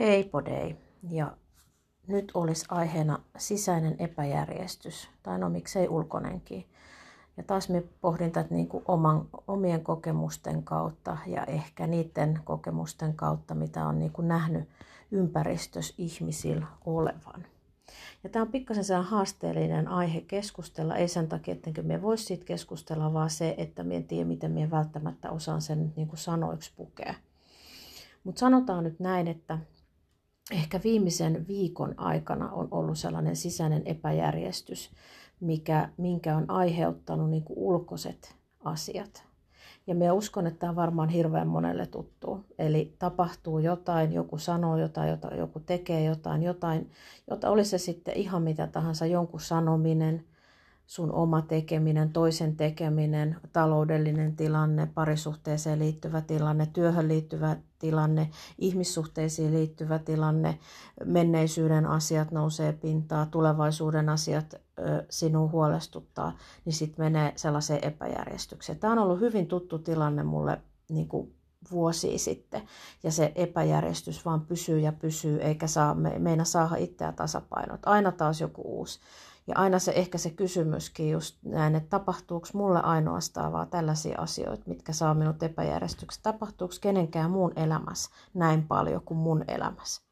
Hei podei. Ja nyt olisi aiheena sisäinen epäjärjestys, tai no miksei ulkonenkin. Ja taas me pohdin tätä niin kuin oman, omien kokemusten kautta ja ehkä niiden kokemusten kautta, mitä on niin kuin nähnyt ympäristössä ihmisillä olevan. Ja tämä on pikkasen haasteellinen aihe keskustella, ei sen takia, että me voisi siitä keskustella, vaan se, että me en tiedä, miten me välttämättä osaan sen niin kuin sanoiksi pukea. Mutta sanotaan nyt näin, että ehkä viimeisen viikon aikana on ollut sellainen sisäinen epäjärjestys, mikä, minkä on aiheuttanut niin kuin ulkoiset asiat. Ja minä uskon, että tämä on varmaan hirveän monelle tuttu. Eli tapahtuu jotain, joku sanoo jotain, jota, joku tekee jotain, jotain, jota oli se sitten ihan mitä tahansa, jonkun sanominen – sun oma tekeminen, toisen tekeminen, taloudellinen tilanne, parisuhteeseen liittyvä tilanne, työhön liittyvä tilanne, ihmissuhteisiin liittyvä tilanne, menneisyyden asiat nousee pintaa, tulevaisuuden asiat sinun huolestuttaa, niin sitten menee sellaiseen epäjärjestykseen. Tämä on ollut hyvin tuttu tilanne mulle niin kuin vuosia sitten, ja se epäjärjestys vaan pysyy ja pysyy, eikä saa, me, meina saada itseä tasapainot. Aina taas joku uusi. Ja aina se ehkä se kysymyskin just näin, että tapahtuuko mulle ainoastaan vaan tällaisia asioita, mitkä saa minut epäjärjestyksi. Tapahtuuko kenenkään muun elämässä näin paljon kuin mun elämässä.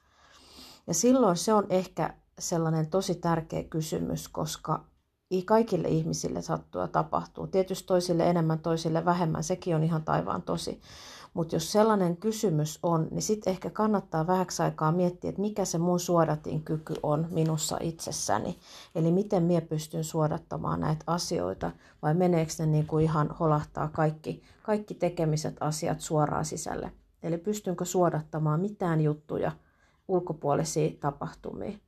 Ja silloin se on ehkä sellainen tosi tärkeä kysymys, koska kaikille ihmisille sattuu ja tapahtuu. Tietysti toisille enemmän, toisille vähemmän, sekin on ihan taivaan tosi. Mutta jos sellainen kysymys on, niin sitten ehkä kannattaa vähäksi aikaa miettiä, että mikä se mun suodatin kyky on minussa itsessäni. Eli miten minä pystyn suodattamaan näitä asioita, vai meneekö ne niin kuin ihan holahtaa kaikki, kaikki tekemiset asiat suoraan sisälle. Eli pystynkö suodattamaan mitään juttuja ulkopuolisia tapahtumia.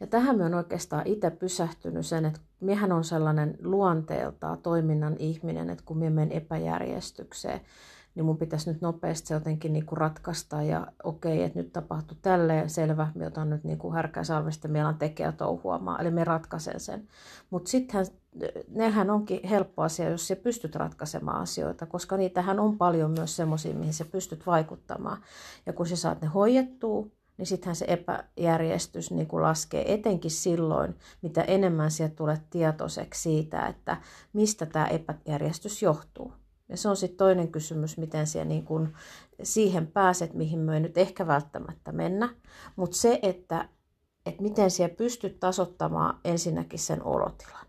Ja tähän me on oikeastaan itse pysähtynyt sen, että miehän on sellainen luonteeltaan toiminnan ihminen, että kun minä menen epäjärjestykseen, niin mun pitäisi nyt nopeasti se jotenkin niin kuin ratkaista ja okei, että nyt tapahtui tälleen, selvä, me otan nyt niin härkää salvesta, meillä on tekijä touhuamaan, eli me ratkaisen sen. Mutta sittenhän, nehän onkin helppo asia, jos sä pystyt ratkaisemaan asioita, koska niitähän on paljon myös semmoisia, mihin sä pystyt vaikuttamaan. Ja kun sä saat ne hoidettua, niin sittenhän se epäjärjestys niin kuin laskee etenkin silloin, mitä enemmän sieltä tulee tietoiseksi siitä, että mistä tämä epäjärjestys johtuu. Ja se on sitten toinen kysymys, miten siellä niin kun siihen pääset, mihin me ei nyt ehkä välttämättä mennä. Mutta se, että, että miten siellä pystyt tasottamaan ensinnäkin sen olotilan.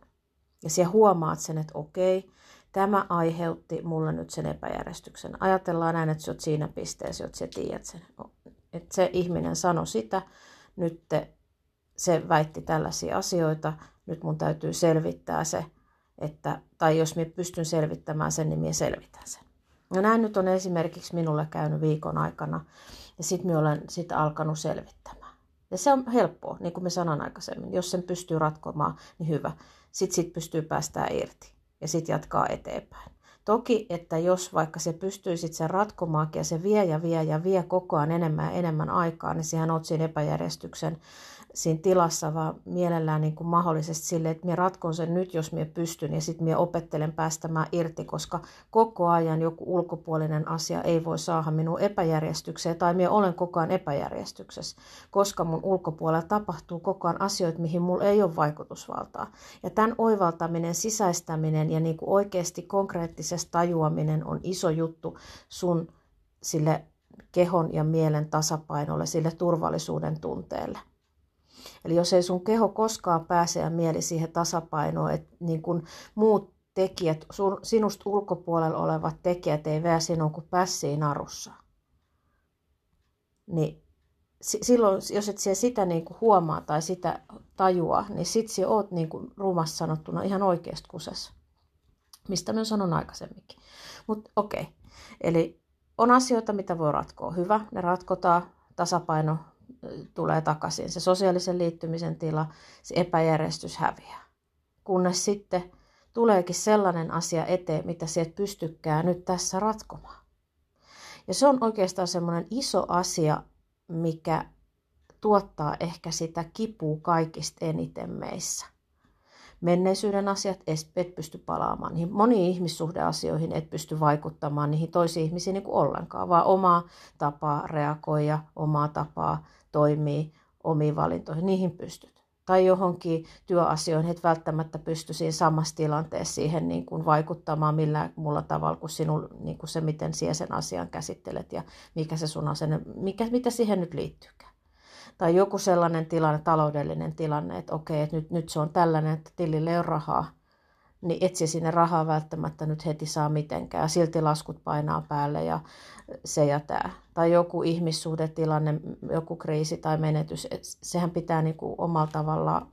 Ja siellä huomaat sen, että okei, tämä aiheutti mulle nyt sen epäjärjestyksen. Ajatellaan näin, että sä oot siinä pisteessä, että sä tiedät sen. Että se ihminen sanoi sitä, nyt se väitti tällaisia asioita, nyt mun täytyy selvittää se – että, tai jos minä pystyn selvittämään sen, niin minä selvitän sen. No näin nyt on esimerkiksi minulle käynyt viikon aikana, ja sitten minä olen sitä alkanut selvittämään. Ja se on helppoa, niin kuin me sanon aikaisemmin. Jos sen pystyy ratkomaan, niin hyvä. Sitten sit pystyy päästään irti ja sitten jatkaa eteenpäin. Toki, että jos vaikka se pystyy sen ratkomaan ja se vie ja vie ja vie koko ajan enemmän ja enemmän aikaa, niin sehän oot siinä epäjärjestyksen siinä tilassa, vaan mielellään niin kuin mahdollisesti sille, että minä ratkon sen nyt, jos minä pystyn, ja sitten minä opettelen päästämään irti, koska koko ajan joku ulkopuolinen asia ei voi saada minun epäjärjestykseen, tai minä olen koko ajan epäjärjestyksessä, koska mun ulkopuolella tapahtuu koko ajan asioita, mihin mulla ei ole vaikutusvaltaa. Ja tämän oivaltaminen, sisäistäminen ja niin kuin oikeasti konkreettisesti tajuaminen on iso juttu sun sille kehon ja mielen tasapainolle, sille turvallisuuden tunteelle. Eli jos ei sun keho koskaan pääse ja mieli siihen tasapainoon, että niin kun muut tekijät, sun, sinusta ulkopuolella olevat tekijät ei vää sinun kuin pässiin narussa, niin silloin, jos et sitä niin kuin huomaa tai sitä tajua, niin sit sä oot niin kuin rumassa sanottuna ihan oikeasti kusessa. Mistä mä sanon aikaisemminkin. Mutta okei, okay. eli on asioita, mitä voi ratkoa. Hyvä, ne ratkotaan, tasapaino tulee takaisin. Se sosiaalisen liittymisen tila, se epäjärjestys häviää. Kunnes sitten tuleekin sellainen asia eteen, mitä sieltä pystykää nyt tässä ratkomaan. Ja se on oikeastaan semmoinen iso asia, mikä tuottaa ehkä sitä kipua kaikista eniten meissä. Menneisyyden asiat et pysty palaamaan. Niihin moniin ihmissuhdeasioihin et pysty vaikuttamaan niihin toisiin ihmisiin niin kuin ollenkaan, vaan omaa tapaa reagoida, omaa tapaa toimii, omiin valintoihin, niihin pystyt. Tai johonkin työasioihin, et välttämättä pysty siinä samassa tilanteessa siihen niin kuin vaikuttamaan millään muulla tavalla kuin, sinun, niin kuin se, miten sinä sen asian käsittelet ja mikä se sun asenne, mikä, mitä siihen nyt liittyykään tai joku sellainen tilanne, taloudellinen tilanne, että okei, että nyt, nyt se on tällainen, että tilille on rahaa, niin etsi sinne rahaa välttämättä nyt heti saa mitenkään. Silti laskut painaa päälle ja se ja tämä. Tai joku ihmissuhdetilanne, joku kriisi tai menetys, sehän pitää niin kuin omalla tavallaan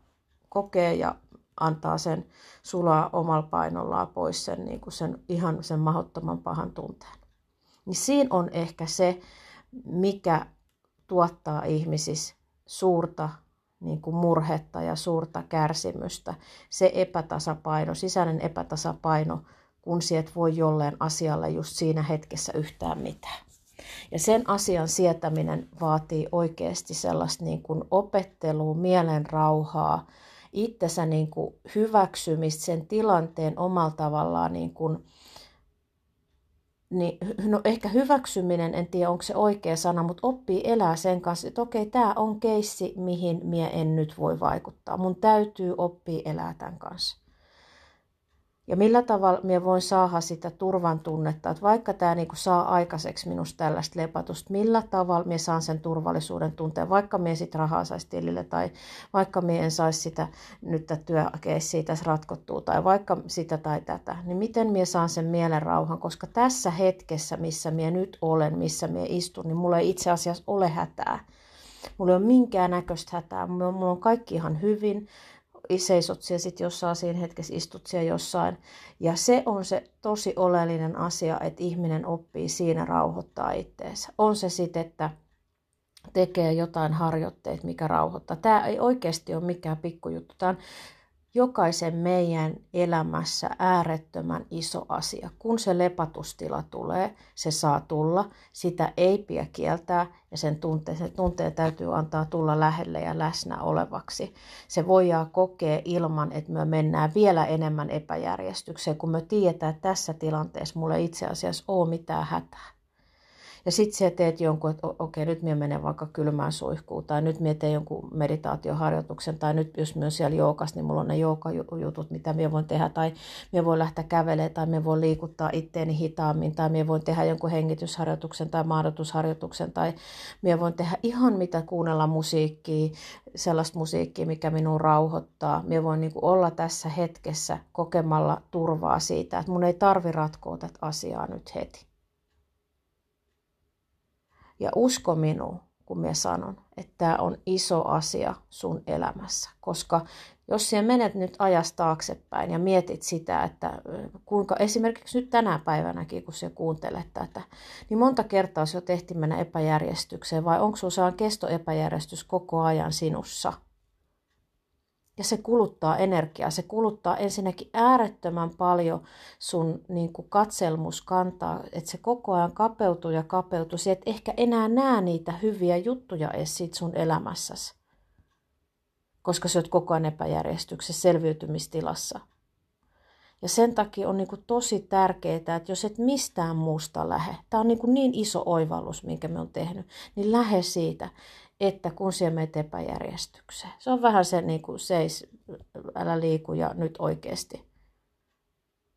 kokea ja antaa sen sulaa omalla painollaan pois sen, niin kuin sen ihan sen mahdottoman pahan tunteen. Niin siinä on ehkä se, mikä tuottaa ihmisissä suurta niin kuin murhetta ja suurta kärsimystä. Se epätasapaino, sisäinen epätasapaino, kun siet voi jolleen asialle just siinä hetkessä yhtään mitään. Ja sen asian sietäminen vaatii oikeasti sellaista niin kuin opettelua, mielen rauhaa, itsensä niin kuin hyväksymistä, sen tilanteen omalla tavallaan niin kuin niin no ehkä hyväksyminen, en tiedä onko se oikea sana, mutta oppii elää sen kanssa, että okei, tämä on keissi, mihin minä en nyt voi vaikuttaa. Mun täytyy oppia elää tämän kanssa. Ja millä tavalla minä voin saada sitä turvan tunnetta, että vaikka tämä niinku saa aikaiseksi minusta tällaista lepatusta, millä tavalla minä saan sen turvallisuuden tunteen, vaikka minä sitten rahaa saisi tilille tai vaikka minä en saisi sitä nyt työkeissiä tässä ratkottua tai vaikka sitä tai tätä, niin miten minä saan sen mielen rauhan, koska tässä hetkessä, missä minä nyt olen, missä minä istun, niin mulla ei itse asiassa ole hätää. Mulla ei ole minkään näköistä hätää, mulla on kaikki ihan hyvin, seisot siellä sitten jossain siinä hetkessä, istut siellä jossain. Ja se on se tosi oleellinen asia, että ihminen oppii siinä rauhoittaa itteensä. On se sitten, että tekee jotain harjoitteita, mikä rauhoittaa. Tämä ei oikeasti ole mikään pikkujuttu. Tämä on jokaisen meidän elämässä äärettömän iso asia. Kun se lepatustila tulee, se saa tulla, sitä ei pidä kieltää ja sen tunteen, sen tunteen täytyy antaa tulla lähelle ja läsnä olevaksi. Se voidaan kokea ilman, että me mennään vielä enemmän epäjärjestykseen, kun me tiedetään, että tässä tilanteessa mulle itse asiassa ole mitään hätää. Ja sitten sä teet jonkun, että okei, nyt minä menen vaikka kylmään suihkuun, tai nyt minä teen jonkun meditaatioharjoituksen, tai nyt jos myös siellä joukas, niin mulla on ne joukajutut, mitä minä voin tehdä, tai minä voin lähteä kävelemään, tai minä voin liikuttaa itteeni hitaammin, tai minä voin tehdä jonkun hengitysharjoituksen tai maadotusharjoituksen, tai minä voin tehdä ihan mitä kuunnella musiikkia, sellaista musiikkia, mikä minun rauhoittaa. Minä voin niin olla tässä hetkessä kokemalla turvaa siitä, että mun ei tarvi ratkoa tätä asiaa nyt heti. Ja usko minuun, kun minä sanon, että tämä on iso asia sun elämässä. Koska jos sinä menet nyt ajasta taaksepäin ja mietit sitä, että kuinka esimerkiksi nyt tänä päivänäkin, kun sinä kuuntelet tätä, niin monta kertaa se jo tehty mennä epäjärjestykseen vai onko sinulla kestoepäjärjestys koko ajan sinussa – ja se kuluttaa energiaa. Se kuluttaa ensinnäkin äärettömän paljon sun niin kuin katselmuskantaa, että se koko ajan kapeutuu ja kapeutuu. että et ehkä enää näe niitä hyviä juttuja edes siitä sun elämässäsi. Koska sä oot koko ajan epäjärjestyksessä, selviytymistilassa. Ja sen takia on niin kuin tosi tärkeää, että jos et mistään muusta lähde, tämä on niin, kuin niin iso oivallus, minkä me on tehnyt, niin lähde siitä, että kun siellä menet epäjärjestykseen. Se on vähän se niin kuin seis, älä liiku ja nyt oikeasti.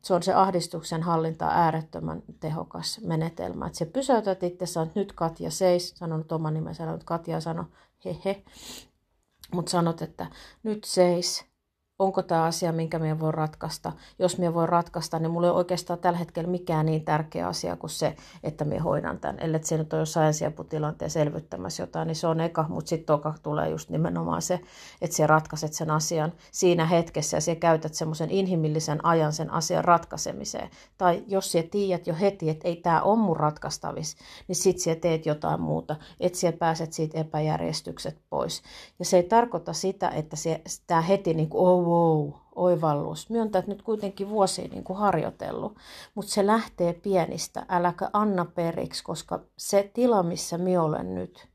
Se on se ahdistuksen hallinta äärettömän tehokas menetelmä. Että se pysäytät itse, sanot nyt Katja seis, sanonut oman nimensä, sanonut Katja sano hehe. Mutta sanot, että nyt seis, onko tämä asia, minkä minä voi ratkaista. Jos minä voi ratkaista, niin mulla ei oikeastaan tällä hetkellä mikään niin tärkeä asia kuin se, että minä hoidan tämän. Ellei se nyt ole jossain ensiaputilanteen selvittämässä jotain, niin se on eka, mutta sitten toka tulee just nimenomaan se, että sinä ratkaiset sen asian siinä hetkessä ja sinä käytät semmoisen inhimillisen ajan sen asian ratkaisemiseen. Tai jos sinä tiedät jo heti, että ei tämä ole mun ratkaistavis, niin sitten sinä teet jotain muuta, että sinä pääset siitä epäjärjestykset pois. Ja se ei tarkoita sitä, että tämä heti niin kuin, oh, wow, oivallus. Myöntää, että nyt kuitenkin vuosia niin kuin harjoitellut, mutta se lähtee pienistä. Äläkä anna periksi, koska se tila, missä minä olen nyt,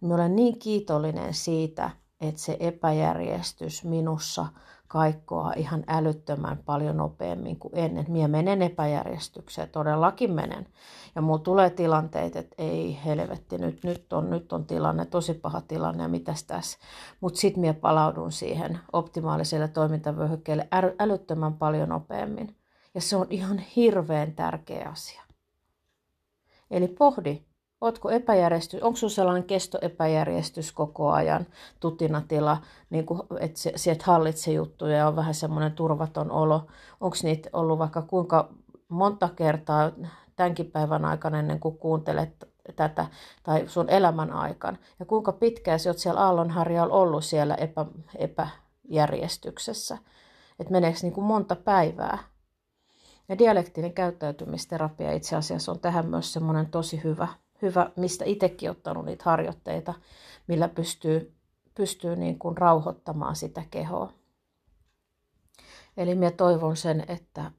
minä olen niin kiitollinen siitä, että se epäjärjestys minussa kaikkoa ihan älyttömän paljon nopeammin kuin ennen. Mie menen epäjärjestykseen, todellakin menen. Ja mulla tulee tilanteita, että ei helvetti, nyt, nyt, on, nyt on tilanne, tosi paha tilanne ja mitäs tässä. Mutta sitten mie palaudun siihen optimaaliselle toimintavyöhykkeelle älyttömän paljon nopeammin. Ja se on ihan hirveän tärkeä asia. Eli pohdi, Ootko epäjärjestys, onko sinulla sellainen kestoepäjärjestys koko ajan, tutinatila, niin kuin, että sieltä hallitse juttuja ja on vähän semmoinen turvaton olo. Onko niitä ollut vaikka kuinka monta kertaa tämänkin päivän aikana ennen kuin kuuntelet tätä tai sun elämän aikana. Ja kuinka pitkään sä oot siellä aallonharjalla ollut siellä epä, epäjärjestyksessä. Että meneekö niin kuin monta päivää. Ja dialektinen käyttäytymisterapia itse asiassa on tähän myös semmoinen tosi hyvä hyvä, mistä itsekin ottanut niitä harjoitteita, millä pystyy, pystyy niin kuin rauhoittamaan sitä kehoa. Eli minä toivon sen, että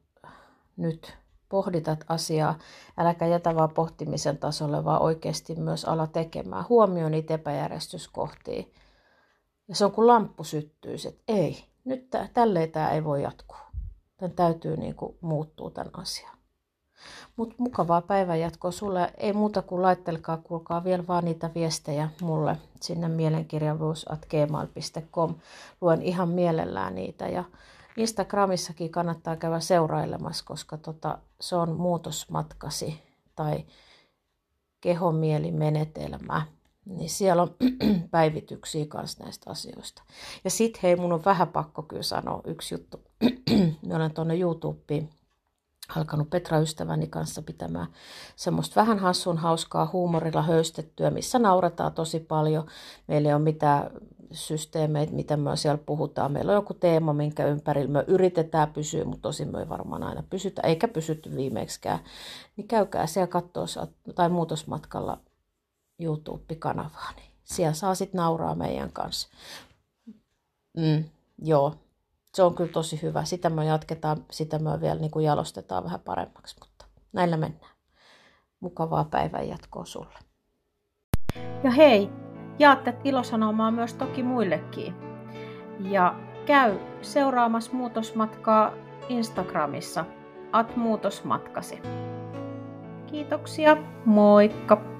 nyt pohditat asiaa, äläkä jätä vaan pohtimisen tasolle, vaan oikeasti myös ala tekemään. Huomioi niitä epäjärjestyskohtia. Ja se on kuin lamppu syttyy, että ei, nyt tälleen tämä ei voi jatkuu. Tämän täytyy niin kuin muuttua tämän asian. Mutta mukavaa päivänjatkoa sulle. Ei muuta kuin laittelkaa, kuulkaa vielä vaan niitä viestejä mulle sinne mielenkirjavuus.gmail.com. Luen ihan mielellään niitä ja Instagramissakin kannattaa käydä seurailemassa, koska tota, se on muutosmatkasi tai kehomielimenetelmä. Niin siellä on päivityksiä kanssa näistä asioista. Ja sitten hei, mun on vähän pakko kyllä sanoa yksi juttu. Mä olen tuonne YouTubeen alkanut Petra-ystäväni kanssa pitämään semmoista vähän hassun hauskaa huumorilla höystettyä, missä nauretaan tosi paljon. Meillä ei ole mitään systeemeitä, mitä me siellä puhutaan. Meillä on joku teema, minkä ympärillä me yritetään pysyä, mutta tosin me ei varmaan aina pysytä, eikä pysytty viimeeksikään. Niin käykää siellä katsoa tai muutosmatkalla YouTube-kanavaa, niin siellä saa sitten nauraa meidän kanssa. Mm, joo, se on kyllä tosi hyvä. Sitä me jatketaan, sitä me vielä niin kuin jalostetaan vähän paremmaksi, mutta näillä mennään. Mukavaa päivän jatkoa sulle. Ja hei, jaatte ilosanomaa myös toki muillekin. Ja käy seuraamassa muutosmatkaa Instagramissa, at muutosmatkasi. Kiitoksia, moikka!